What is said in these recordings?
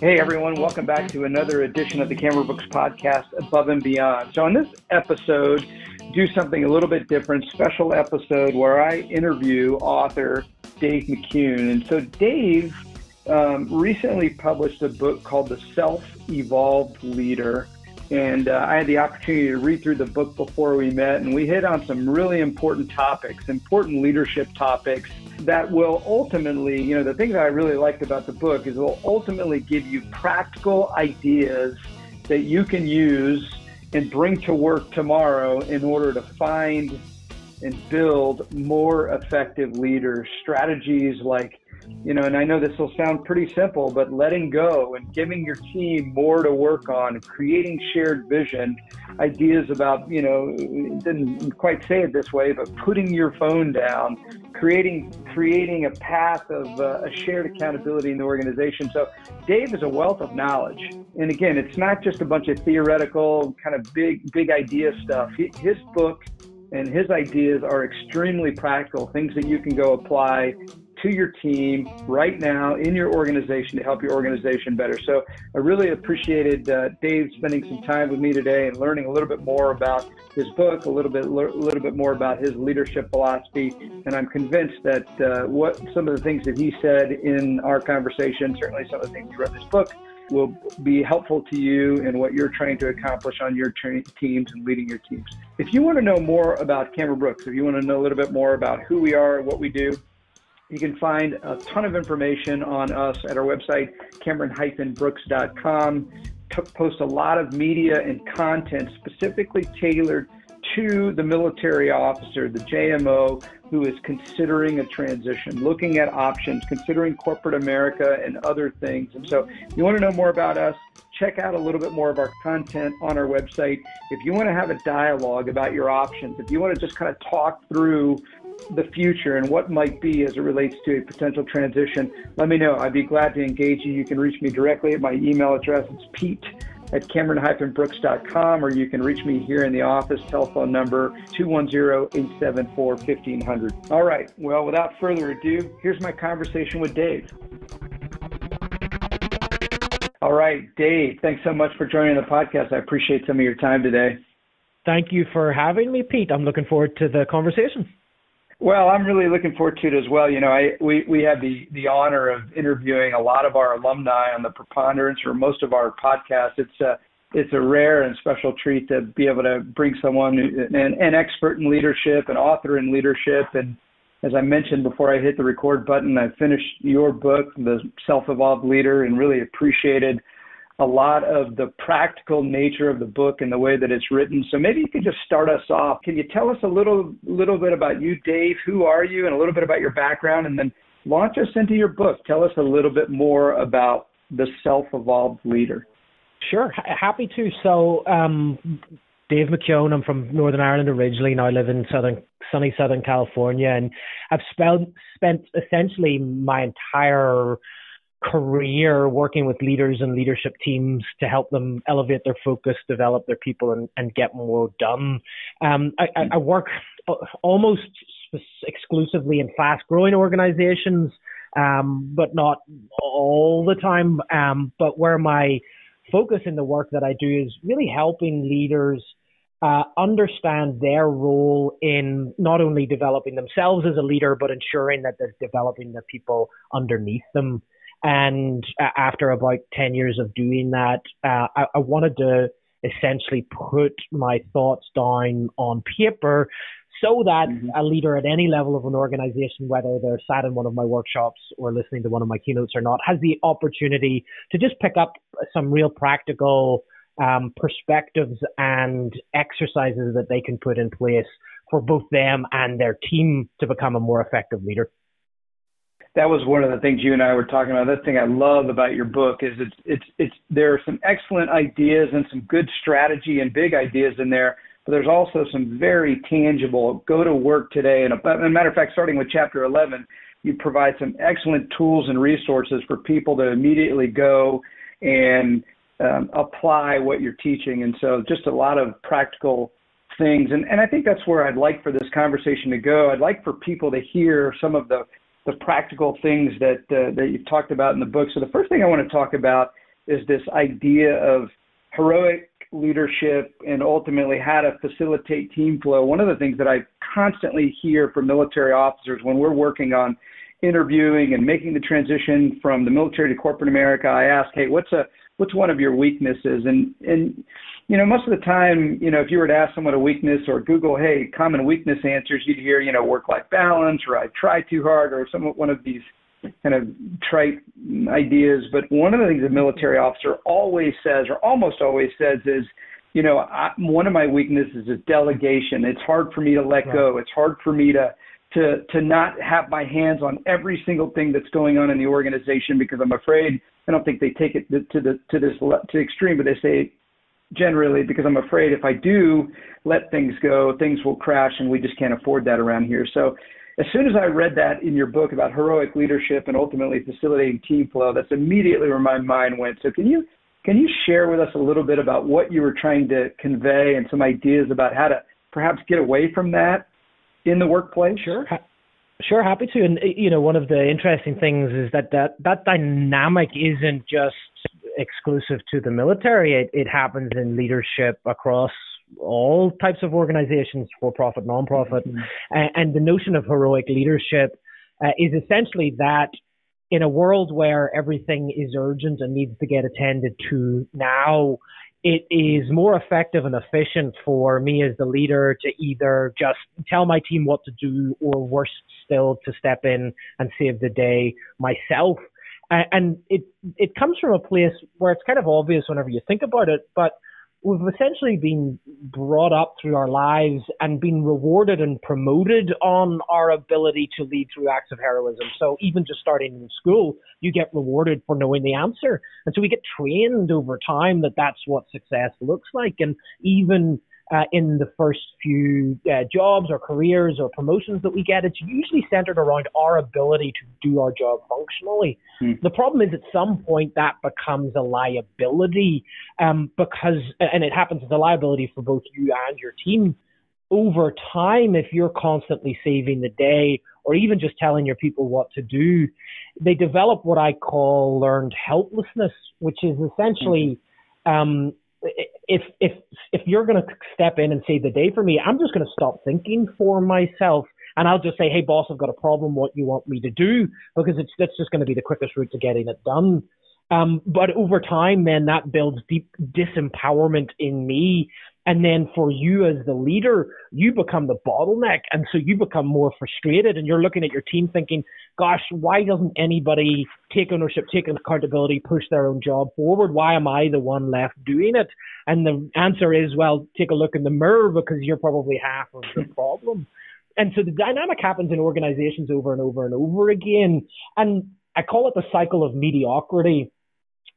Hey everyone, welcome back to another edition of the Cameron Brooks podcast, Above and Beyond. So, in this episode, do something a little bit different, special episode where I interview author Dave McKeown. And so, Dave um, recently published a book called The Self Evolved Leader. And uh, I had the opportunity to read through the book before we met, and we hit on some really important topics, important leadership topics that will ultimately, you know, the thing that I really liked about the book is it will ultimately give you practical ideas that you can use and bring to work tomorrow in order to find and build more effective leaders. Strategies like you know, and I know this will sound pretty simple, but letting go and giving your team more to work on, creating shared vision, ideas about, you know, didn't quite say it this way, but putting your phone down, creating creating a path of uh, a shared accountability in the organization. So Dave is a wealth of knowledge, and again, it's not just a bunch of theoretical kind of big big idea stuff. His book and his ideas are extremely practical, things that you can go apply to your team right now in your organization to help your organization better. So I really appreciated uh, Dave spending some time with me today and learning a little bit more about his book, a little bit, a little bit more about his leadership philosophy. And I'm convinced that uh, what some of the things that he said in our conversation, certainly some of the things he wrote in this book, will be helpful to you in what you're trying to accomplish on your tra- teams and leading your teams. If you want to know more about Cameron Brooks, if you want to know a little bit more about who we are, and what we do, you can find a ton of information on us at our website, cameron-brooks.com. Post a lot of media and content specifically tailored to the military officer, the JMO, who is considering a transition, looking at options, considering corporate America and other things. And so, if you want to know more about us, check out a little bit more of our content on our website. If you want to have a dialogue about your options, if you want to just kind of talk through the future and what might be as it relates to a potential transition, let me know. I'd be glad to engage you. You can reach me directly at my email address. It's pete at cameron-brooks.com or you can reach me here in the office. Telephone number 210-874-1500 all right. Well without further ado here's my conversation with dave. All right dave thanks so much for joining the podcast. I appreciate some of your time today. Thank you for having me pete. I'm looking forward to the conversation well, I'm really looking forward to it as well. You know, I we we have the the honor of interviewing a lot of our alumni on the preponderance or most of our podcasts. It's a it's a rare and special treat to be able to bring someone an, an expert in leadership, an author in leadership, and as I mentioned before I hit the record button, I finished your book, The Self-Evolved Leader, and really appreciated a lot of the practical nature of the book and the way that it's written. So maybe you could just start us off. Can you tell us a little little bit about you, Dave? Who are you, and a little bit about your background, and then launch us into your book. Tell us a little bit more about the self-evolved leader. Sure, happy to. So, um, Dave McKeown. I'm from Northern Ireland originally. Now I live in southern, sunny Southern California, and I've spent spent essentially my entire career working with leaders and leadership teams to help them elevate their focus, develop their people, and, and get more done. Um, I, I, work almost exclusively in fast growing organizations, um, but not all the time. Um, but where my focus in the work that I do is really helping leaders uh, understand their role in not only developing themselves as a leader, but ensuring that they're developing the people underneath them. And uh, after about 10 years of doing that, uh, I, I wanted to essentially put my thoughts down on paper so that mm-hmm. a leader at any level of an organization, whether they're sat in one of my workshops or listening to one of my keynotes or not, has the opportunity to just pick up some real practical um, perspectives and exercises that they can put in place for both them and their team to become a more effective leader that was one of the things you and I were talking about. That thing I love about your book is it's it's it's there are some excellent ideas and some good strategy and big ideas in there, but there's also some very tangible go to work today. And a, a matter of fact, starting with chapter 11, you provide some excellent tools and resources for people to immediately go and um, apply what you're teaching. And so just a lot of practical things. And, and I think that's where I'd like for this conversation to go. I'd like for people to hear some of the the practical things that uh, that you've talked about in the book. So the first thing I want to talk about is this idea of heroic leadership and ultimately how to facilitate team flow. One of the things that I constantly hear from military officers when we're working on interviewing and making the transition from the military to corporate America, I ask, hey, what's a what's one of your weaknesses? And and you know, most of the time, you know, if you were to ask someone a weakness or Google, hey, common weakness answers, you'd hear, you know, work life balance or I try too hard or some one of these kind of trite ideas. But one of the things a military officer always says or almost always says is, you know, I, one of my weaknesses is delegation. It's hard for me to let right. go. It's hard for me to to to not have my hands on every single thing that's going on in the organization because I'm afraid I don't think they take it to the to this to the extreme, but they say generally because I'm afraid if I do let things go, things will crash, and we just can't afford that around here. So as soon as I read that in your book about heroic leadership and ultimately facilitating team flow, that's immediately where my mind went. So can you can you share with us a little bit about what you were trying to convey and some ideas about how to perhaps get away from that in the workplace? Sure. Sure, happy to. And you know, one of the interesting things is that that, that dynamic isn't just exclusive to the military. It, it happens in leadership across all types of organizations, for profit, non-profit, mm-hmm. and, and, the notion of heroic leadership uh, is essentially that in a world where everything is urgent and needs to get attended to now, it is more effective and efficient for me as the leader to either just tell my team what to do or worse still to step in and save the day myself. And it it comes from a place where it's kind of obvious whenever you think about it, but we've essentially been brought up through our lives and been rewarded and promoted on our ability to lead through acts of heroism. So even just starting in school, you get rewarded for knowing the answer. And so we get trained over time that that's what success looks like. And even uh, in the first few uh, jobs or careers or promotions that we get, it's usually centered around our ability to do our job functionally. Mm. The problem is at some point that becomes a liability um, because, and it happens as a liability for both you and your team. Over time, if you're constantly saving the day or even just telling your people what to do, they develop what I call learned helplessness, which is essentially mm-hmm. um, if if if you're going to step in and save the day for me, I'm just going to stop thinking for myself, and I'll just say, "Hey, boss, I've got a problem. What you want me to do?" Because it's that's just going to be the quickest route to getting it done. Um, but over time, then that builds deep disempowerment in me. And then for you as the leader, you become the bottleneck. And so you become more frustrated and you're looking at your team thinking, gosh, why doesn't anybody take ownership, take accountability, push their own job forward? Why am I the one left doing it? And the answer is, well, take a look in the mirror because you're probably half of the problem. And so the dynamic happens in organizations over and over and over again. And I call it the cycle of mediocrity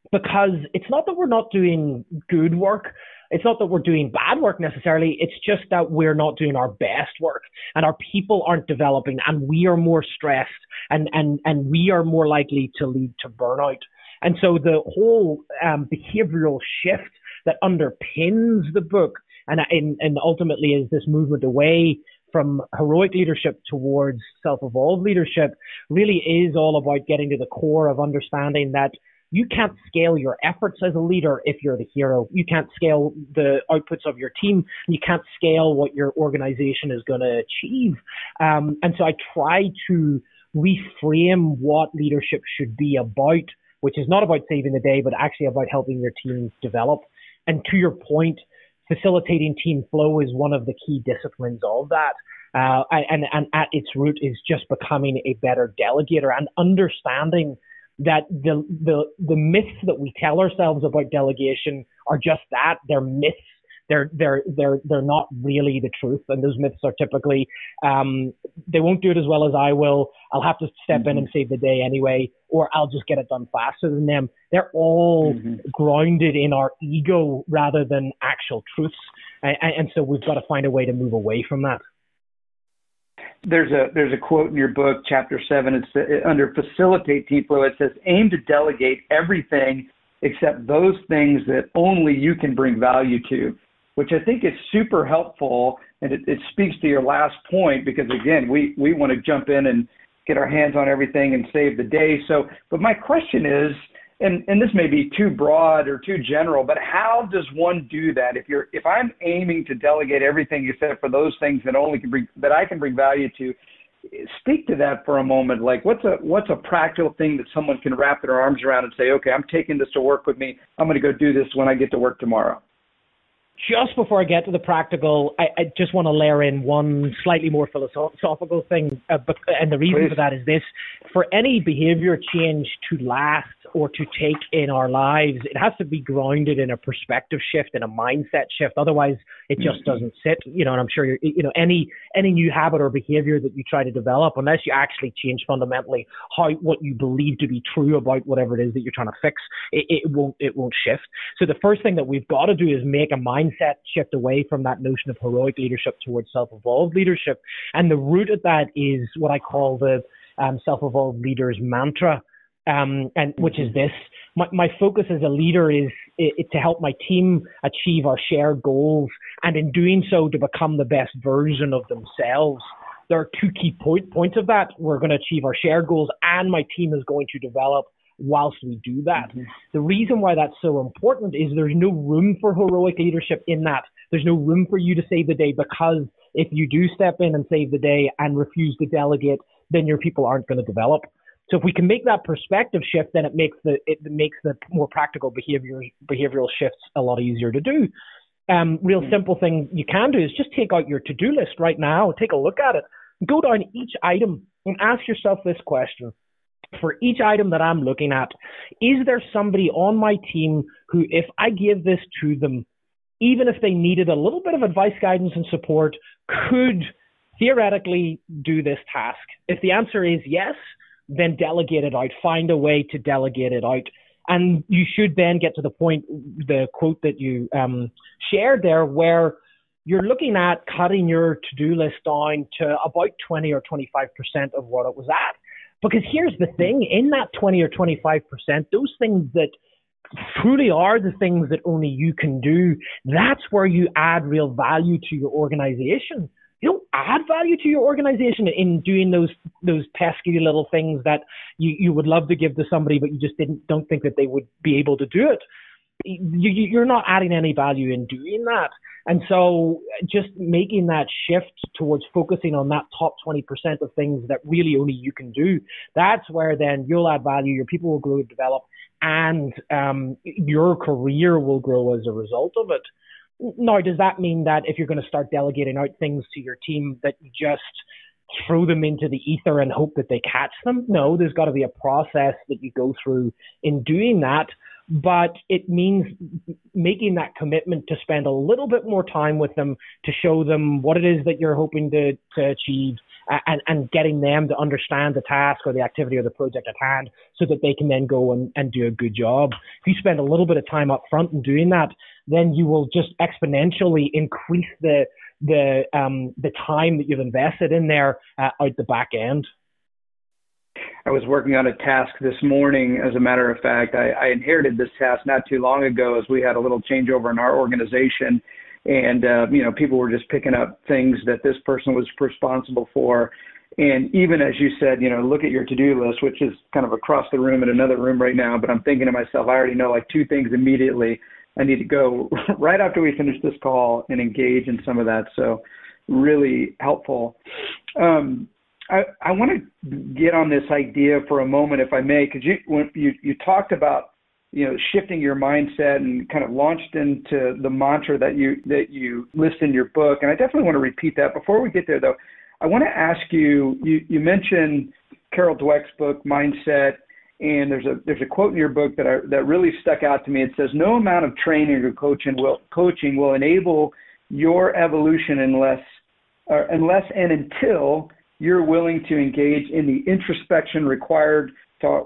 because it's not that we're not doing good work. It's not that we're doing bad work necessarily. It's just that we're not doing our best work and our people aren't developing and we are more stressed and, and, and we are more likely to lead to burnout. And so the whole um, behavioral shift that underpins the book and, and, and ultimately is this movement away from heroic leadership towards self-evolved leadership really is all about getting to the core of understanding that you can't scale your efforts as a leader if you're the hero. You can't scale the outputs of your team. You can't scale what your organization is going to achieve. Um, and so I try to reframe what leadership should be about, which is not about saving the day, but actually about helping your team develop. And to your point, facilitating team flow is one of the key disciplines of that. Uh, and, and at its root is just becoming a better delegator and understanding that the the the myths that we tell ourselves about delegation are just that. They're myths. They're they're they're they're not really the truth. And those myths are typically um, they won't do it as well as I will. I'll have to step mm-hmm. in and save the day anyway or I'll just get it done faster than them. They're all mm-hmm. grounded in our ego rather than actual truths. And, and so we've got to find a way to move away from that there's a there's a quote in your book, chapter seven. It's under facilitate team flow. It says aim to delegate everything except those things that only you can bring value to, which I think is super helpful. And it, it speaks to your last point because again, we we want to jump in and get our hands on everything and save the day. So, but my question is, and and this may be too broad or too general, but how does one do that? If you're if I'm aiming to delegate everything except for those things that only can bring that I can bring value to, speak to that for a moment. Like what's a what's a practical thing that someone can wrap their arms around and say, okay, I'm taking this to work with me. I'm going to go do this when I get to work tomorrow just before I get to the practical, I, I just want to layer in one slightly more philosophical thing. Uh, and the reason Please. for that is this for any behavior change to last or to take in our lives, it has to be grounded in a perspective shift and a mindset shift. Otherwise, it just mm-hmm. doesn't sit. You know, and I'm sure you're, you know, any, any new habit or behavior that you try to develop, unless you actually change fundamentally how, what you believe to be true about whatever it is that you're trying to fix, it, it won't, it won't shift. So the first thing that we've got to do is make a mindset shift away from that notion of heroic leadership towards self-evolved leadership. And the root of that is what I call the um, self-evolved leaders mantra um, and which is this. My, my focus as a leader is, is to help my team achieve our shared goals, and in doing so, to become the best version of themselves. There are two key point, points of that. We're going to achieve our shared goals, and my team is going to develop whilst we do that. Mm-hmm. The reason why that's so important is there's no room for heroic leadership in that. There's no room for you to save the day because if you do step in and save the day and refuse to delegate, then your people aren't going to develop. So if we can make that perspective shift, then it makes the it makes the more practical behavior behavioral shifts a lot easier to do. Um, real mm-hmm. simple thing you can do is just take out your to-do list right now, take a look at it, go down each item and ask yourself this question. For each item that I'm looking at, is there somebody on my team who, if I give this to them, even if they needed a little bit of advice, guidance, and support, could theoretically do this task? If the answer is yes, then delegate it out. Find a way to delegate it out. And you should then get to the point, the quote that you um, shared there, where you're looking at cutting your to-do list down to about 20 or 25% of what it was at. Because here's the thing, in that 20 or 25%, those things that truly are the things that only you can do, that's where you add real value to your organization you don't add value to your organization in doing those those pesky little things that you, you would love to give to somebody, but you just didn't don't think that they would be able to do it. You, you're not adding any value in doing that. And so just making that shift towards focusing on that top 20% of things that really only you can do, that's where then you'll add value, your people will grow and develop, and um, your career will grow as a result of it. Now, does that mean that if you're going to start delegating out things to your team, that you just throw them into the ether and hope that they catch them? No, there's got to be a process that you go through in doing that. But it means making that commitment to spend a little bit more time with them to show them what it is that you're hoping to, to achieve and, and getting them to understand the task or the activity or the project at hand so that they can then go and, and do a good job. If you spend a little bit of time up front in doing that, then you will just exponentially increase the the um, the time that you've invested in there uh, out the back end. I was working on a task this morning. As a matter of fact, I, I inherited this task not too long ago as we had a little changeover in our organization, and uh, you know people were just picking up things that this person was responsible for. And even as you said, you know, look at your to-do list, which is kind of across the room in another room right now. But I'm thinking to myself, I already know like two things immediately I need to go right after we finish this call and engage in some of that. So really helpful. Um, I, I want to get on this idea for a moment, if I may, because you you you talked about you know shifting your mindset and kind of launched into the mantra that you that you list in your book, and I definitely want to repeat that. Before we get there, though, I want to ask you. You you mentioned Carol Dweck's book, Mindset, and there's a there's a quote in your book that I, that really stuck out to me. It says, "No amount of training or coaching will coaching will enable your evolution unless uh, unless and until you're willing to engage in the introspection required to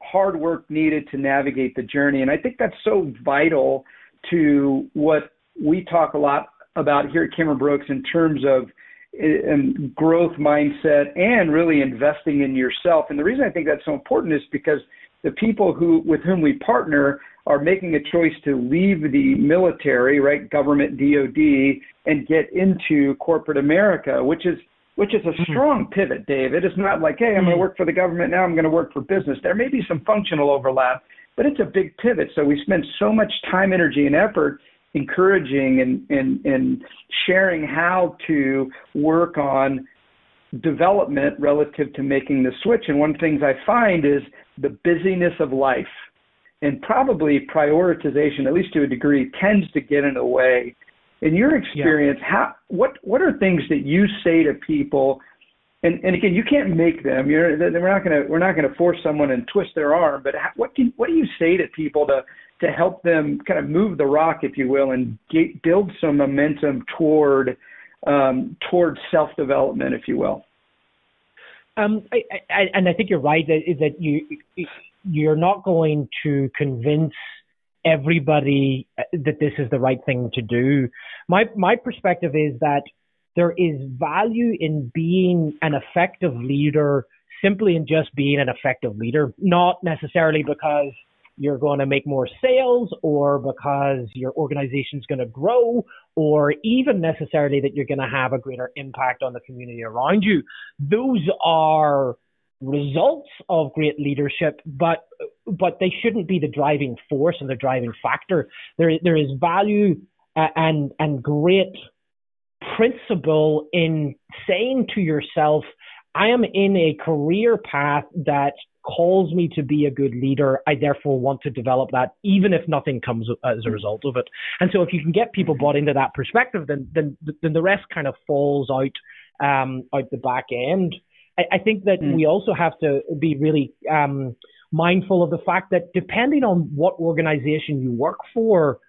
hard work needed to navigate the journey." And I think that's so vital to what we talk a lot about here at Cameron Brooks in terms of and growth mindset and really investing in yourself. And the reason I think that's so important is because the people who with whom we partner are making a choice to leave the military, right, government DoD, and get into corporate America, which is which is a mm-hmm. strong pivot, David. It's not like, hey, I'm going to mm-hmm. work for the government now. I'm going to work for business. There may be some functional overlap, but it's a big pivot. So we spend so much time, energy, and effort encouraging and, and, and sharing how to work on development relative to making the switch. And one of the things I find is the busyness of life and probably prioritization, at least to a degree, tends to get in the way. In your experience, yeah. how what what are things that you say to people? And, and again, you can't make them. You're, we're not going to we're not to force someone and twist their arm. But what do what do you say to people to to help them kind of move the rock, if you will, and get, build some momentum toward um, toward self development, if you will? Um, I, I, and I think you're right that that you you're not going to convince everybody that this is the right thing to do. My my perspective is that there is value in being an effective leader simply in just being an effective leader, not necessarily because you're going to make more sales or because your organization's going to grow or even necessarily that you're going to have a greater impact on the community around you. Those are results of great leadership, but but they shouldn't be the driving force and the driving factor. There there is value and and great principle in saying to yourself, I am in a career path that calls me to be a good leader. I therefore want to develop that, even if nothing comes as a result of it. And so, if you can get people bought into that perspective, then then then the rest kind of falls out um, out the back end. I, I think that mm. we also have to be really um, mindful of the fact that depending on what organization you work for,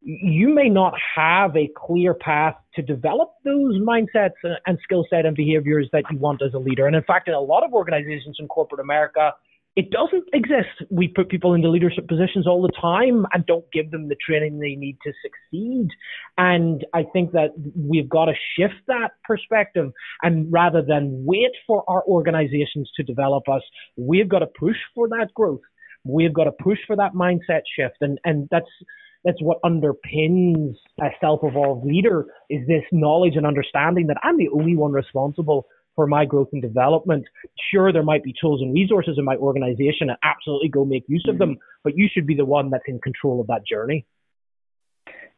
you may not have a clear path to develop those mindsets and skill set and behaviors that you want as a leader. And in fact, in a lot of organizations in corporate America, it doesn't exist. We put people into leadership positions all the time and don't give them the training they need to succeed. And I think that we've got to shift that perspective. And rather than wait for our organizations to develop us, we've got to push for that growth. We've got to push for that mindset shift. And, and that's, that's what underpins a self-evolved leader is this knowledge and understanding that I'm the only one responsible for my growth and development. Sure, there might be tools and resources in my organization and absolutely go make use of them, mm-hmm. but you should be the one that's in control of that journey.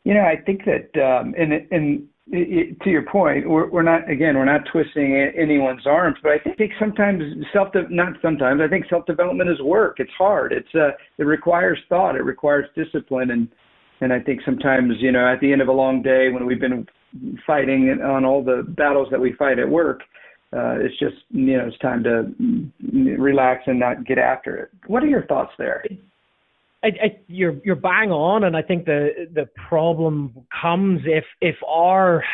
You know, I think that, um, and, and it, to your point, we're, we're not, again, we're not twisting anyone's arms, but I think sometimes self, not sometimes, I think self-development is work. It's hard. It's, uh, it requires thought. It requires discipline. And, and I think sometimes, you know, at the end of a long day when we've been fighting on all the battles that we fight at work, uh, it's just you know it's time to relax and not get after it. What are your thoughts there? I, I, you're you're bang on, and I think the the problem comes if if our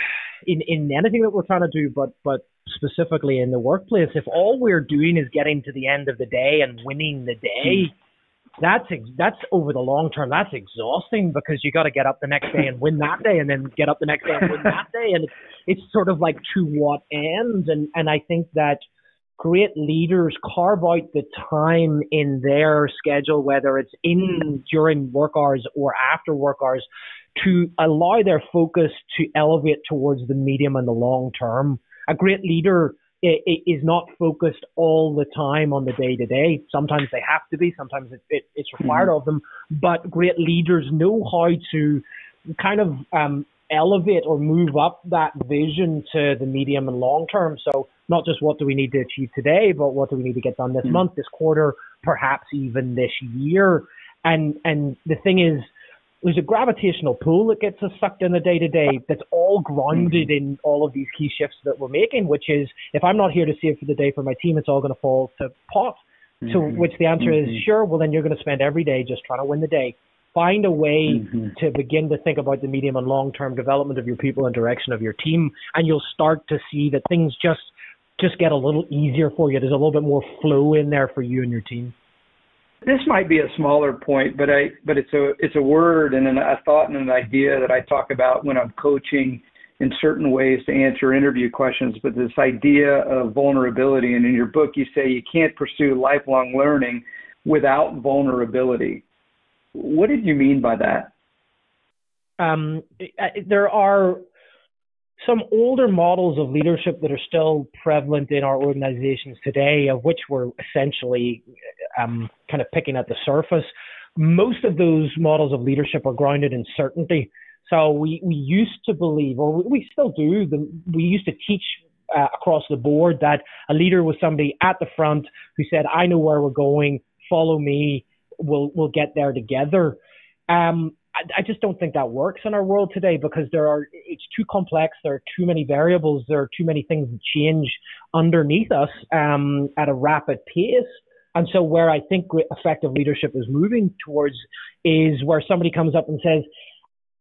in in anything that we're trying to do, but but specifically in the workplace, if all we're doing is getting to the end of the day and winning the day, that's that's over the long term. That's exhausting because you got to get up the next day and win that day, and then get up the next day and win that day, and it's, it's sort of like to what end? And and I think that great leaders carve out the time in their schedule, whether it's in during work hours or after work hours, to allow their focus to elevate towards the medium and the long term. A great leader is not focused all the time on the day to day. Sometimes they have to be, sometimes it, it, it's required mm-hmm. of them. But great leaders know how to kind of um, elevate or move up that vision to the medium and long term. So not just what do we need to achieve today, but what do we need to get done this mm-hmm. month, this quarter, perhaps even this year. And and the thing is, there's a gravitational pull that gets us sucked in the day to day that's all grounded mm-hmm. in all of these key shifts that we're making, which is if I'm not here to save for the day for my team, it's all going to fall to pot. Mm-hmm. So, which the answer mm-hmm. is sure, well, then you're going to spend every day just trying to win the day. Find a way mm-hmm. to begin to think about the medium and long term development of your people and direction of your team, and you'll start to see that things just just get a little easier for you. There's a little bit more flow in there for you and your team this might be a smaller point, but I but it's a it's a word and an, a thought and an idea that I talk about when I'm coaching in certain ways to answer interview questions. But this idea of vulnerability, and in your book you say you can't pursue lifelong learning without vulnerability. What did you mean by that? Um, there are some older models of leadership that are still prevalent in our organizations today, of which we're essentially um, kind of picking at the surface. most of those models of leadership are grounded in certainty. So we, we used to believe, or we still do, the, we used to teach uh, across the board that a leader was somebody at the front who said, I know where we're going, follow me, we'll, we'll get there together. Um, I, I just don't think that works in our world today because there are, it's too complex, there are too many variables, there are too many things that change underneath us um, at a rapid pace. And so where I think effective leadership is moving towards is where somebody comes up and says,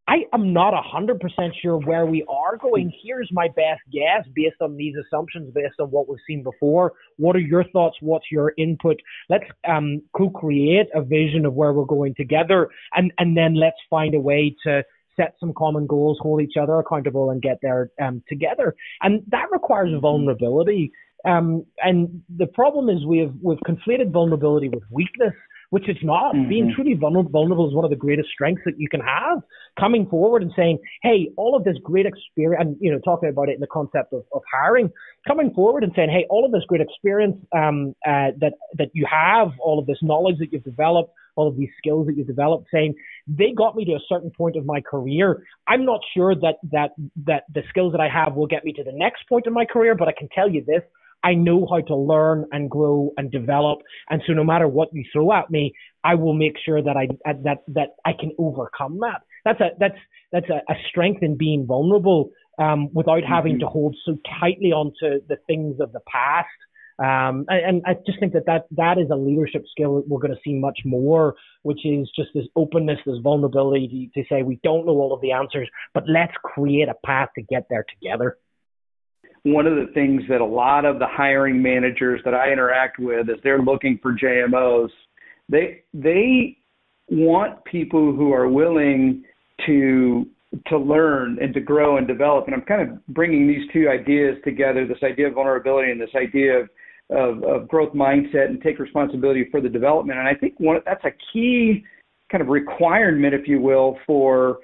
I am not 100% sure where we are going. Here's my best guess based on these assumptions, based on what we've seen before. What are your thoughts? What's your input? Let's um, co-create a vision of where we're going together, and, and then let's find a way to set some common goals, hold each other accountable, and get there um, together. And that requires vulnerability. Um, and the problem is we have we've conflated vulnerability with weakness which it's not. Mm-hmm. Being truly vulnerable is one of the greatest strengths that you can have. Coming forward and saying, hey, all of this great experience, and, you know, talking about it in the concept of, of hiring, coming forward and saying, hey, all of this great experience um, uh, that, that you have, all of this knowledge that you've developed, all of these skills that you've developed, saying they got me to a certain point of my career. I'm not sure that that that the skills that I have will get me to the next point in my career, but I can tell you this: I know how to learn and grow and develop. And so no matter what you throw at me, I will make sure that I that that I can overcome that. That's a that's that's a, a strength in being vulnerable um, without mm-hmm. having to hold so tightly onto the things of the past. Um, and, and, I just think that, that that is a leadership skill that we're going to see much more, which is just this openness, this vulnerability to, to say we don't know all of the answers, but let's create a path to get there together one of the things that a lot of the hiring managers that I interact with as they're looking for JMOs, they they want people who are willing to to learn and to grow and develop. And I'm kind of bringing these two ideas together: this idea of vulnerability and this idea of of, of growth mindset and take responsibility for the development. And I think one that's a key kind of requirement, if you will, for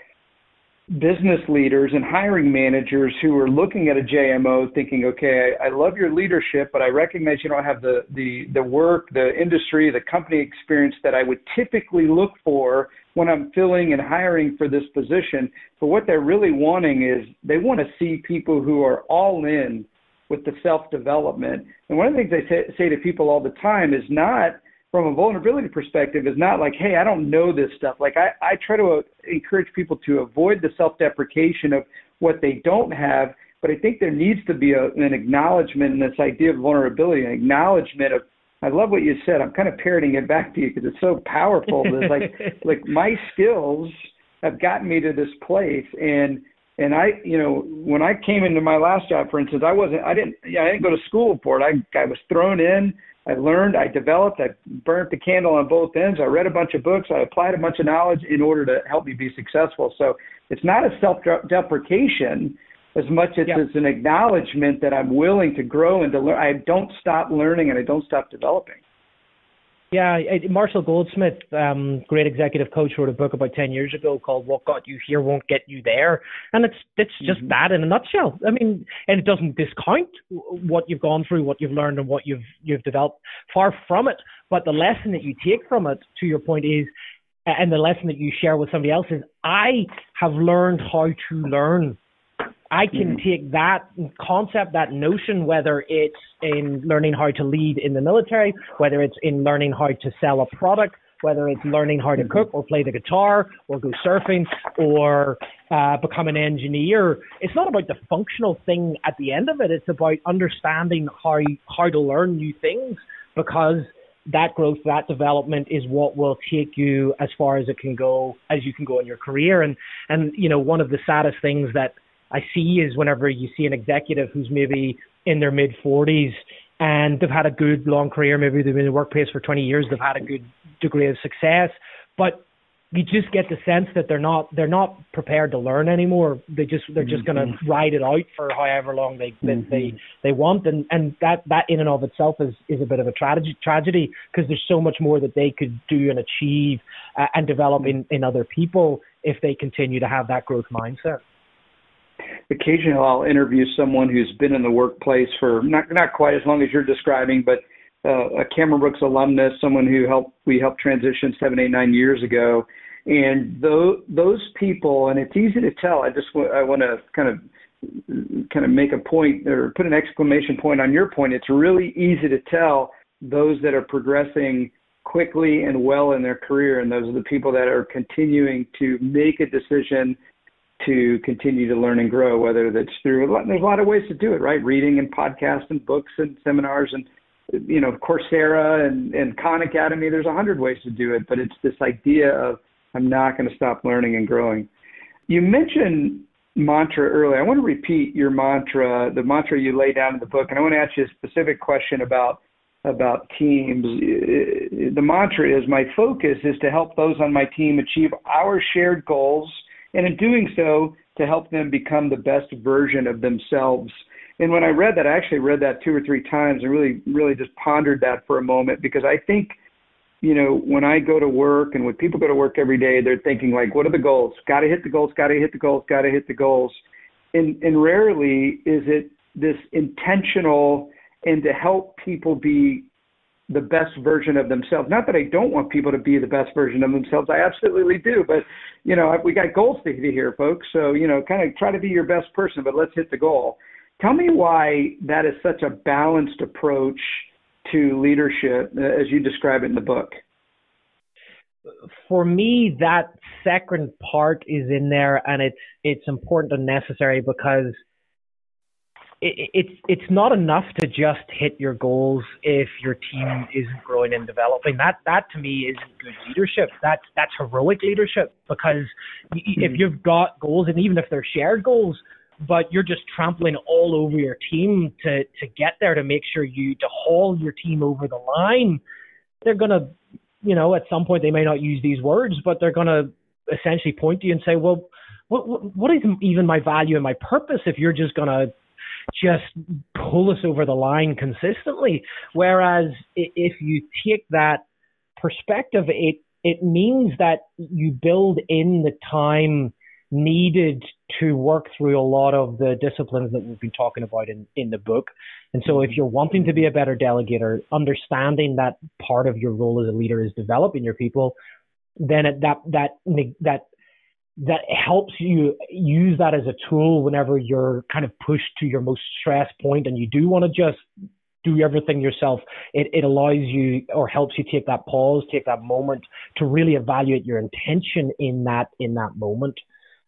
business leaders and hiring managers who are looking at a JMO thinking, okay, I, I, love your leadership, but I recognize you don't have the, the, the work, the industry, the company experience that I would typically look for when I'm filling and hiring for this position. But what they're really wanting is they want to see people who are all in with the self development. And one of the things I say, say to people all the time is not – from a vulnerability perspective is not like, hey, I don't know this stuff. Like I, I try to uh, encourage people to avoid the self-deprecation of what they don't have, but I think there needs to be a, an acknowledgement in this idea of vulnerability, an acknowledgement of. I love what you said. I'm kind of parroting it back to you because it's so powerful. It's like, like my skills have gotten me to this place, and and I, you know, when I came into my last job, for instance, I wasn't, I didn't, yeah, I didn't go to school for it. I, I was thrown in. I learned, I developed, I burnt the candle on both ends. I read a bunch of books, I applied a bunch of knowledge in order to help me be successful. So it's not a self deprecation as much as it's an acknowledgement that I'm willing to grow and to learn. I don't stop learning and I don't stop developing. Yeah, Marshall Goldsmith, um, great executive coach, wrote a book about ten years ago called "What Got You Here Won't Get You There," and it's it's just mm-hmm. that in a nutshell. I mean, and it doesn't discount what you've gone through, what you've learned, and what you've you've developed. Far from it, but the lesson that you take from it, to your point, is, and the lesson that you share with somebody else is, I have learned how to learn I can mm-hmm. take that concept, that notion, whether it's in learning how to lead in the military, whether it's in learning how to sell a product, whether it's learning how to cook or play the guitar or go surfing or uh, become an engineer. It's not about the functional thing at the end of it. It's about understanding how how to learn new things because that growth, that development is what will take you as far as it can go, as you can go in your career. And and you know, one of the saddest things that I see is whenever you see an executive who's maybe in their mid 40s and they've had a good long career, maybe they've been in the workplace for 20 years, they've had a good degree of success, but you just get the sense that they're not they're not prepared to learn anymore. They just they're just mm-hmm. going to ride it out for however long they mm-hmm. they they want, and and that that in and of itself is is a bit of a tragedy tragedy because there's so much more that they could do and achieve uh, and develop in in other people if they continue to have that growth mindset occasionally I'll interview someone who's been in the workplace for not not quite as long as you're describing, but uh, a Cameron Brooks alumnus, someone who helped we helped transition seven, eight, nine years ago, and those those people, and it's easy to tell. I just w- I want to kind of kind of make a point or put an exclamation point on your point. It's really easy to tell those that are progressing quickly and well in their career, and those are the people that are continuing to make a decision to continue to learn and grow, whether that's through there's a lot of ways to do it, right? Reading and podcasts and books and seminars and you know Coursera and and Khan Academy. There's a hundred ways to do it, but it's this idea of I'm not going to stop learning and growing. You mentioned mantra earlier. I want to repeat your mantra, the mantra you lay down in the book, and I want to ask you a specific question about about teams. The mantra is my focus is to help those on my team achieve our shared goals, and in doing so, to help them become the best version of themselves. And when I read that, I actually read that two or three times and really, really just pondered that for a moment because I think, you know, when I go to work and when people go to work every day, they're thinking like, what are the goals? Got to hit the goals. Got to hit the goals. Got to hit the goals. And and rarely is it this intentional and to help people be the best version of themselves. Not that I don't want people to be the best version of themselves. I absolutely do. But, you know, we got goals to hit here, folks. So, you know, kind of try to be your best person, but let's hit the goal. Tell me why that is such a balanced approach to leadership uh, as you describe it in the book. For me, that second part is in there and it's, it's important and necessary because – it's it's not enough to just hit your goals if your team isn't growing and developing. That that to me isn't good leadership. That's that's heroic leadership because mm-hmm. if you've got goals and even if they're shared goals, but you're just trampling all over your team to to get there to make sure you to haul your team over the line, they're gonna, you know, at some point they may not use these words, but they're gonna essentially point to you and say, well. What, what, what is even my value and my purpose if you're just gonna just pull us over the line consistently. Whereas if you take that perspective, it it means that you build in the time needed to work through a lot of the disciplines that we've been talking about in, in the book. And so if you're wanting to be a better delegator, understanding that part of your role as a leader is developing your people, then that that that that helps you use that as a tool whenever you're kind of pushed to your most stress point and you do want to just do everything yourself. It, it allows you or helps you take that pause, take that moment to really evaluate your intention in that in that moment.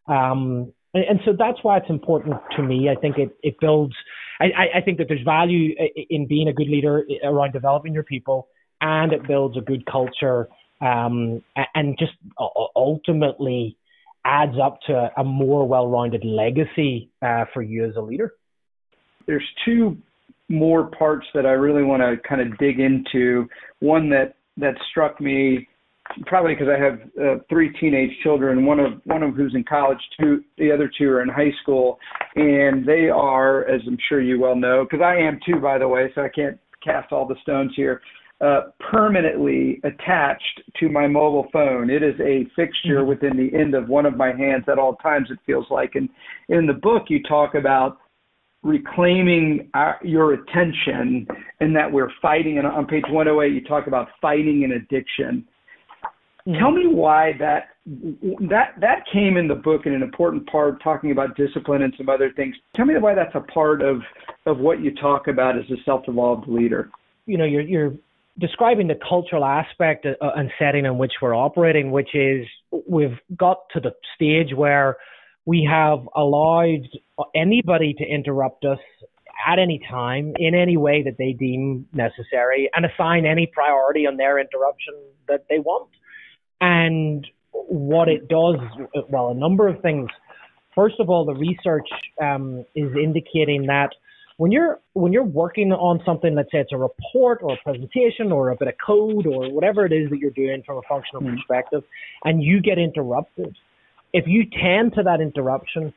Um, and, and, so that's why it's important to me. I think it, it builds. I, I think that there's value in being a good leader around developing your people, and it builds a good culture. Um, and just ultimately adds up to a more well-rounded legacy uh, for you as a leader? There's two more parts that I really want to kind of dig into. One that that struck me, probably because I have uh, three teenage children. One of one of who's in college, two the other two are in high school, and they are, as I'm sure you well know, because I am too, by the way, so I can't cast all the stones here uh, permanently attached to my mobile phone. It is a fixture mm-hmm. within the end of one of my hands at all times. It feels like, and in the book you talk about reclaiming our, your attention, and that we're fighting. And on page 108, you talk about fighting an addiction. Mm-hmm. Tell me why that that that came in the book in an important part, talking about discipline and some other things. Tell me why that's a part of of what you talk about as a self-evolved leader. You know, you're you're describing the cultural aspect uh, and setting in which we're operating, which is we've got to the stage where we have allowed anybody to interrupt us at any time in any way that they deem necessary and assign any priority on their interruption that they want. And what it does, well, a number of things. First of all, the research um, is indicating that when you're when you're working on something, let's say it's a report or a presentation or a bit of code or whatever it is that you're doing from a functional mm-hmm. perspective, and you get interrupted, if you tend to that interruption,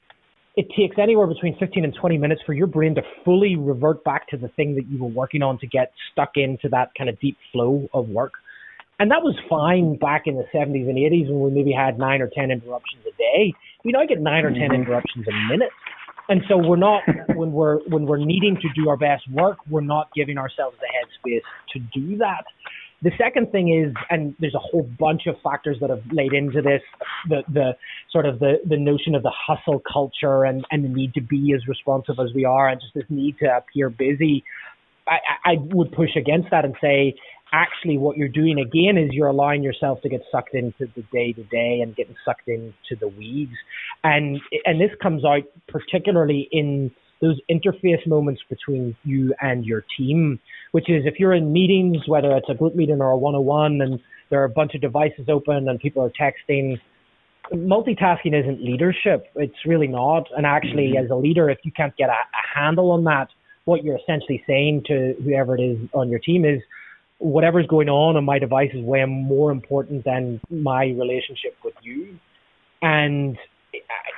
it takes anywhere between 15 and 20 minutes for your brain to fully revert back to the thing that you were working on to get stuck into that kind of deep flow of work. And that was fine back in the 70s and 80s when we maybe had nine or 10 interruptions a day. We now get nine or 10 mm-hmm. interruptions a minute. And so we're not when we're when we're needing to do our best work, we're not giving ourselves the headspace to do that. The second thing is, and there's a whole bunch of factors that have laid into this, the the sort of the, the notion of the hustle culture and, and the need to be as responsive as we are and just this need to appear busy. I, I would push against that and say actually what you're doing again is you're allowing yourself to get sucked into the day to day and getting sucked into the weeds. And and this comes out particularly in those interface moments between you and your team, which is if you're in meetings, whether it's a group meeting or a one-on-one, and there are a bunch of devices open and people are texting, multitasking isn't leadership. It's really not. And actually, mm-hmm. as a leader, if you can't get a, a handle on that, what you're essentially saying to whoever it is on your team is, whatever's going on on my device is way more important than my relationship with you. And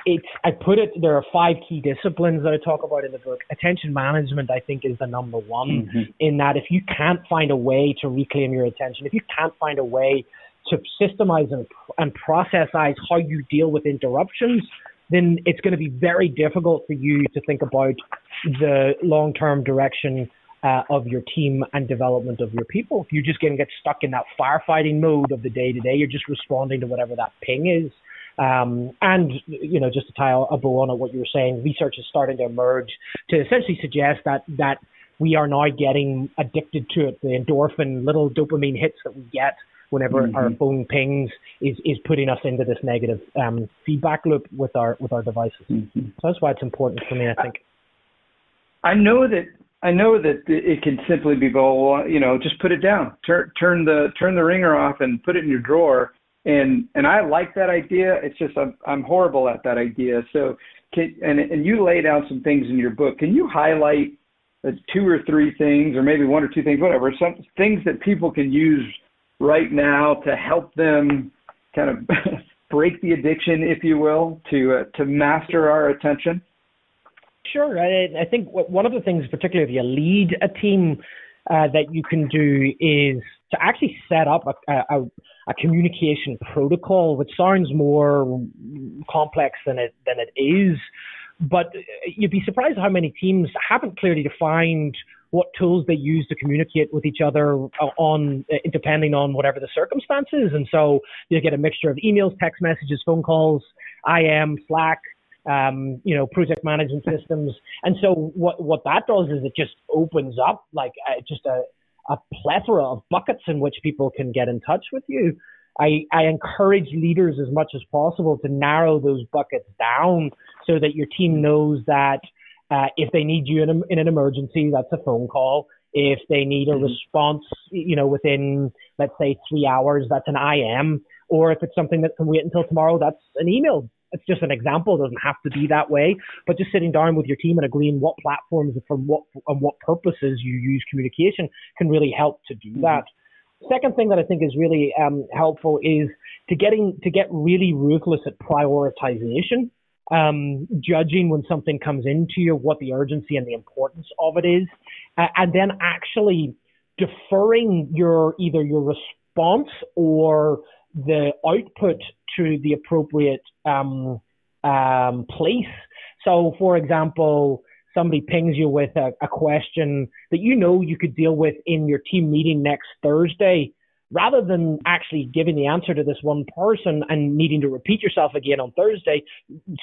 it's I put it there are five key disciplines that I talk about in the book. Attention management I think is the number one mm-hmm. in that if you can't find a way to reclaim your attention, if you can't find a way to systemize and, and processize how you deal with interruptions, then it's going to be very difficult for you to think about the long-term direction uh, of your team and development of your people. If you're just going to get stuck in that firefighting mode of the day to day, you're just responding to whatever that ping is. Um, and you know, just to tie a bow on what you were saying, research is starting to emerge to essentially suggest that that we are now getting addicted to it. The endorphin, little dopamine hits that we get whenever mm-hmm. our phone pings is is putting us into this negative um, feedback loop with our with our devices. Mm-hmm. So that's why it's important for me. I think. I know that I know that it can simply be, well, you know, just put it down, turn turn the turn the ringer off, and put it in your drawer. And and I like that idea. It's just I'm I'm horrible at that idea. So can and and you lay down some things in your book. Can you highlight uh, two or three things, or maybe one or two things, whatever, some things that people can use right now to help them kind of break the addiction, if you will, to uh, to master our attention? Sure. I, I think one of the things, particularly if you lead a team, uh, that you can do is to actually set up a, a, a, communication protocol, which sounds more complex than it than it is. But you'd be surprised how many teams haven't clearly defined what tools they use to communicate with each other on depending on whatever the circumstances. And so you get a mixture of emails, text messages, phone calls, IM, Slack um, you know, project management systems. And so what, what that does is it just opens up like uh, just a, a plethora of buckets in which people can get in touch with you. I, I encourage leaders as much as possible to narrow those buckets down so that your team knows that uh, if they need you in, a, in an emergency, that's a phone call. If they need a mm-hmm. response, you know, within let's say three hours, that's an IM. Or if it's something that can wait until tomorrow, that's an email it's just an example. It doesn't have to be that way. But just sitting down with your team and agreeing what platforms and for what and what purposes you use communication can really help to do mm-hmm. that. Second thing that I think is really um, helpful is to getting to get really ruthless at prioritization, um, judging when something comes into you, what the urgency and the importance of it is, uh, and then actually deferring your either your response or the output to the appropriate um, um, place. So, for example, somebody pings you with a, a, question that you know you could deal with in your team meeting next Thursday, rather than actually giving the answer to this one person and needing to repeat yourself again on Thursday,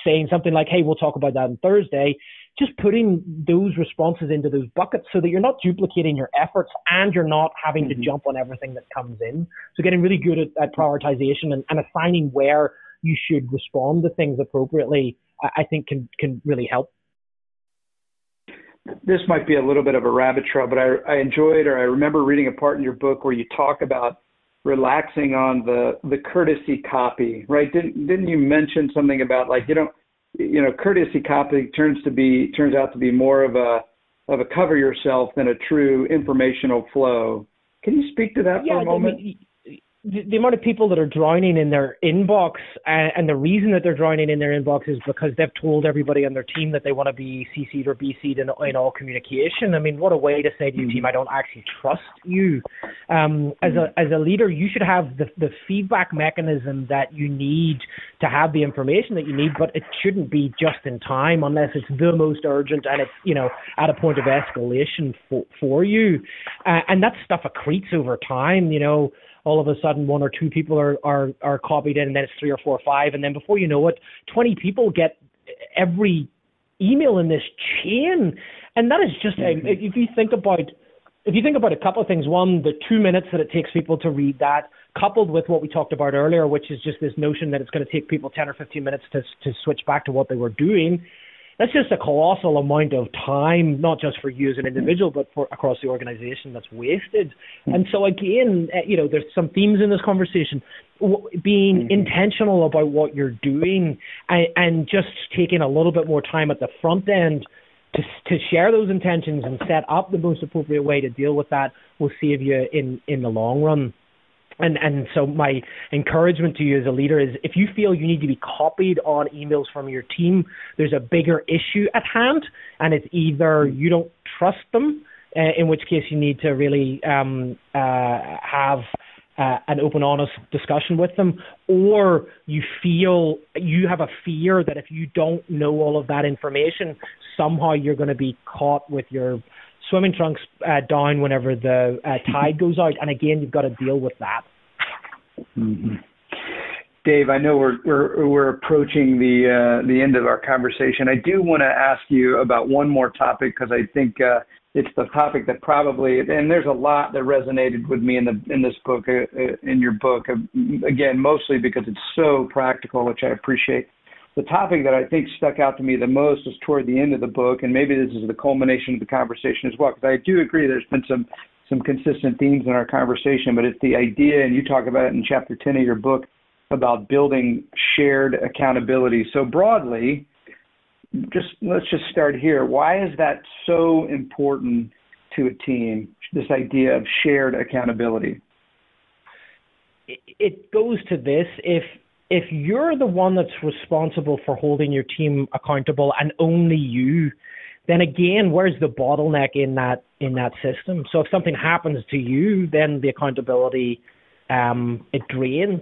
saying something like, hey, we'll talk about that on Thursday, just putting those responses into those buckets so that you're not duplicating your efforts and you're not having mm-hmm. to jump on everything that comes in. So getting really good at, at prioritization and, and assigning where you should respond to things appropriately, I think can, can really help this might be a little bit of a rabbit trail, but I, I enjoyed or I remember reading a part in your book where you talk about relaxing on the the courtesy copy, right? Didn't didn't you mention something about like you know you know courtesy copy turns to be turns out to be more of a of a cover yourself than a true informational flow. Can you speak to that yeah, for a moment? I mean, the, the, amount of people that are drowning in their inbox, and, and, the reason that they're drowning in their inbox is because they've told everybody on their team that they want to be CC'd or BC'd in, in all communication. I mean, what a way to say to your team, I don't actually trust you. Um, as a as a leader, you should have the the feedback mechanism that you need to have the information that you need, but it shouldn't be just in time unless it's the most urgent and it's you know at a point of escalation for for you, uh, and that stuff accretes over time. You know, all of a sudden one or two people are are are copied in, and then it's three or four or five, and then before you know it, twenty people get every email in this chain, and that is just mm-hmm. if you think about if you think about a couple of things, one, the two minutes that it takes people to read that, coupled with what we talked about earlier, which is just this notion that it's going to take people 10 or 15 minutes to, to switch back to what they were doing, that's just a colossal amount of time, not just for you as an individual, but for across the organization that's wasted. And so again, eh, you know, there's some themes in this conversation. Being mm-hmm. intentional about what you're doing and, and just taking a little bit more time at the front end to, to share those intentions and set up the most appropriate way to deal with that will save you in, in the long run. And and so my encouragement to you as a leader is if you feel you need to be copied on emails from your team, there's a bigger issue at hand, and it's either you don't trust them, uh, in which case you need to really um, uh, have uh, an open, honest discussion with them, or you feel you have a fear that if you don't know all of that information, somehow you're going to be caught with your swimming trunks uh, down whenever the uh, tide goes out, and again, you've got to deal with that. Mm-hmm. Dave, I know we're we're we're approaching the uh, the end of our conversation. I do want to ask you about one more topic because I think uh, it's the topic that probably and there's a lot that resonated with me in the in this book uh, uh in your book again mostly because it's so practical which I appreciate the topic that I think stuck out to me the most is toward the end of the book and maybe this is the culmination of the conversation as well because I do agree there's been some some consistent themes in our conversation but it's the idea and you talk about it in chapter 10 of your book about building shared accountability so broadly just let's just start here. Why is that so important to a team? This idea of shared accountability. It goes to this: if if you're the one that's responsible for holding your team accountable, and only you, then again, where's the bottleneck in that in that system? So if something happens to you, then the accountability um, it drains.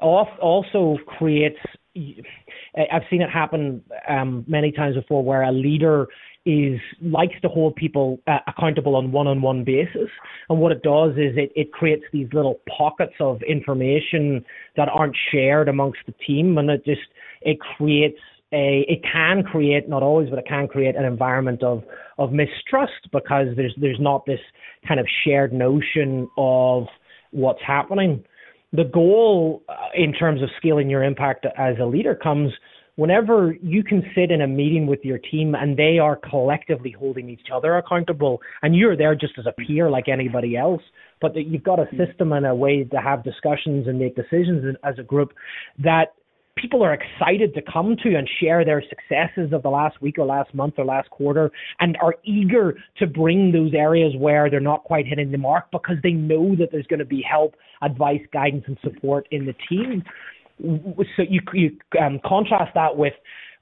Also creates I've seen it happen um, many times before where a leader is likes to hold people uh, accountable on one-on-one basis. And what it does is it, it creates these little pockets of information that aren't shared amongst the team. And it just it creates a it can create not always but it can create an environment of of mistrust because there's there's not this kind of shared notion of what's happening the goal uh, in terms of scaling your impact as a leader comes whenever you can sit in a meeting with your team and they are collectively holding each other accountable and you're there just as a peer like anybody else but that you've got a system and a way to have discussions and make decisions as a group that people are excited to come to and share their successes of the last week or last month or last quarter and are eager to bring those areas where they're not quite hitting the mark because they know that there's going to be help, advice, guidance, and support in the team. So you, you um, contrast that with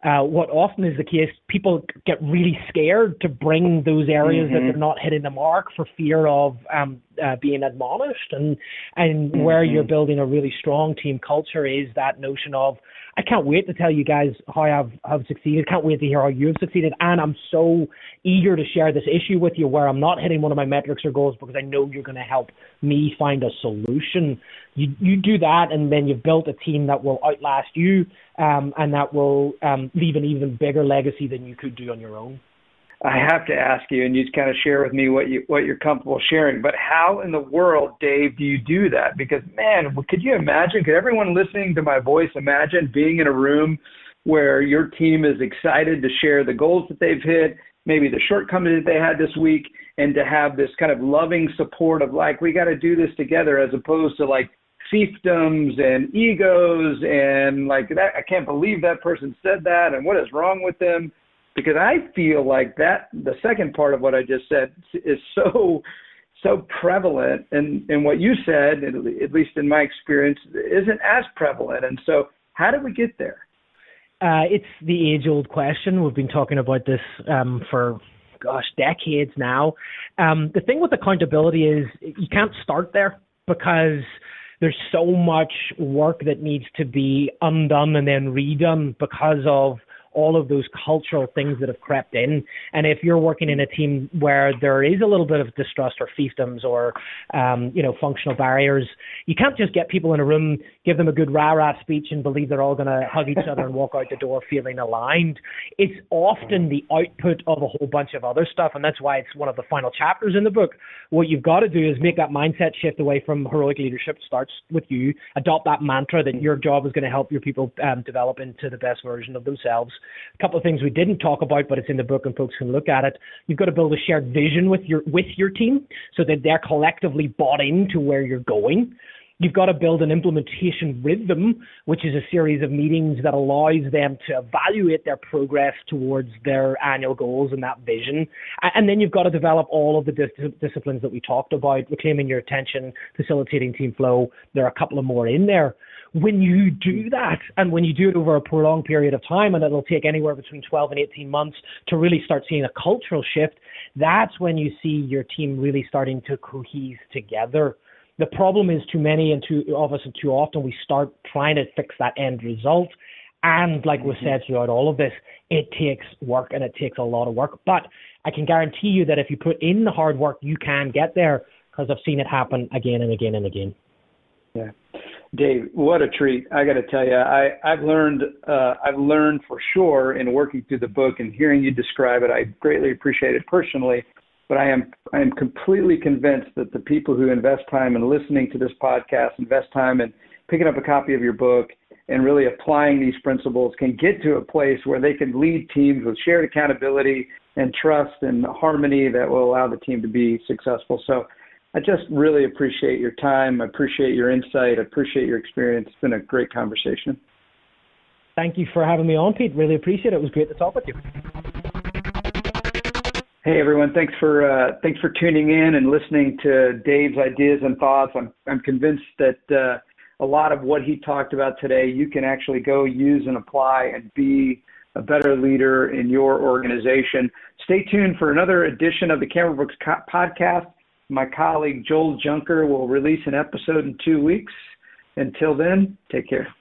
uh, what often is the case, people get really scared to bring those areas mm-hmm. that they're not hitting the mark for fear of um, uh, being admonished. And and mm-hmm. where you're building a really strong team culture is that notion of I can't wait to tell you guys how I've have succeeded. Can't wait to hear how you've succeeded, and I'm so eager to share this issue with you where I'm not hitting one of my metrics or goals because I know you're going to help me find a solution. You you do that, and then you've built a team that will outlast you, um, and that will um, leave an even bigger legacy than you could do on your own. I have to ask you, and you just kind of share with me what you what you're comfortable sharing. But how in the world, Dave, do you do that? Because man, could you imagine? Could everyone listening to my voice imagine being in a room where your team is excited to share the goals that they've hit, maybe the shortcomings that they had this week, and to have this kind of loving support of like, we got to do this together, as opposed to like fiefdoms and egos and like that. I can't believe that person said that, and what is wrong with them? because I feel like that the second part of what I just said is so so prevalent and and what you said at least in my experience isn't as prevalent and so how did we get there uh, it's the age old question we've been talking about this um, for gosh decades now um, the thing with accountability is you can't start there because there's so much work that needs to be undone and then redone because of all of those cultural things that have crept in. And if you're working in a team where there is a little bit of distrust or fiefdoms or um, you know functional barriers, you can't just get people in a room, give them a good rah rah speech, and believe they're all going to hug each other and walk out the door feeling aligned. It's often the output of a whole bunch of other stuff, and that's why it's one of the final chapters in the book. What you've got to do is make that mindset shift away from heroic leadership. Starts with you. Adopt that mantra that your job is going to help your people um, develop into the best version of themselves a couple of things we didn't talk about, but it's in the book and folks can look at it. You've got to build a shared vision with your with your team so that they're collectively bought into where you're going. You've got to build an implementation rhythm, which is a series of meetings that allows them to evaluate their progress towards their annual goals and that vision. And then you've got to develop all of the dis- disciplines that we talked about, reclaiming your attention, facilitating team flow. There are a couple of more in there when you do that and when you do it over a prolonged period of time, and it'll take anywhere between 12 and 18 months to really start seeing a cultural shift, that's when you see your team really starting to cohese together. The problem is too many and too of us and too often we start trying to fix that end result. And like we said throughout all of this, it takes work and it takes a lot of work. But I can guarantee you that if you put in the hard work, you can get there because I've seen it happen again and again and again. Yeah. Dave, what a treat! I got to tell you, I I've learned uh, I've learned for sure in working through the book and hearing you describe it. I greatly appreciate it personally, but I am I am completely convinced that the people who invest time in listening to this podcast, invest time in picking up a copy of your book, and really applying these principles can get to a place where they can lead teams with shared accountability and trust and harmony that will allow the team to be successful. So I just really appreciate your time. I appreciate your insight. I appreciate your experience. It's been a great conversation. Thank you for having me on, Pete. Really appreciate it. It was great to talk with you. Hey everyone, thanks for uh, thanks for tuning in and listening to Dave's ideas and thoughts. I'm I'm convinced that uh, a lot of what he talked about today you can actually go use and apply and be a better leader in your organization. Stay tuned for another edition of the Cameron Brooks podcast. My colleague Joel Junker will release an episode in two weeks. Until then, take care.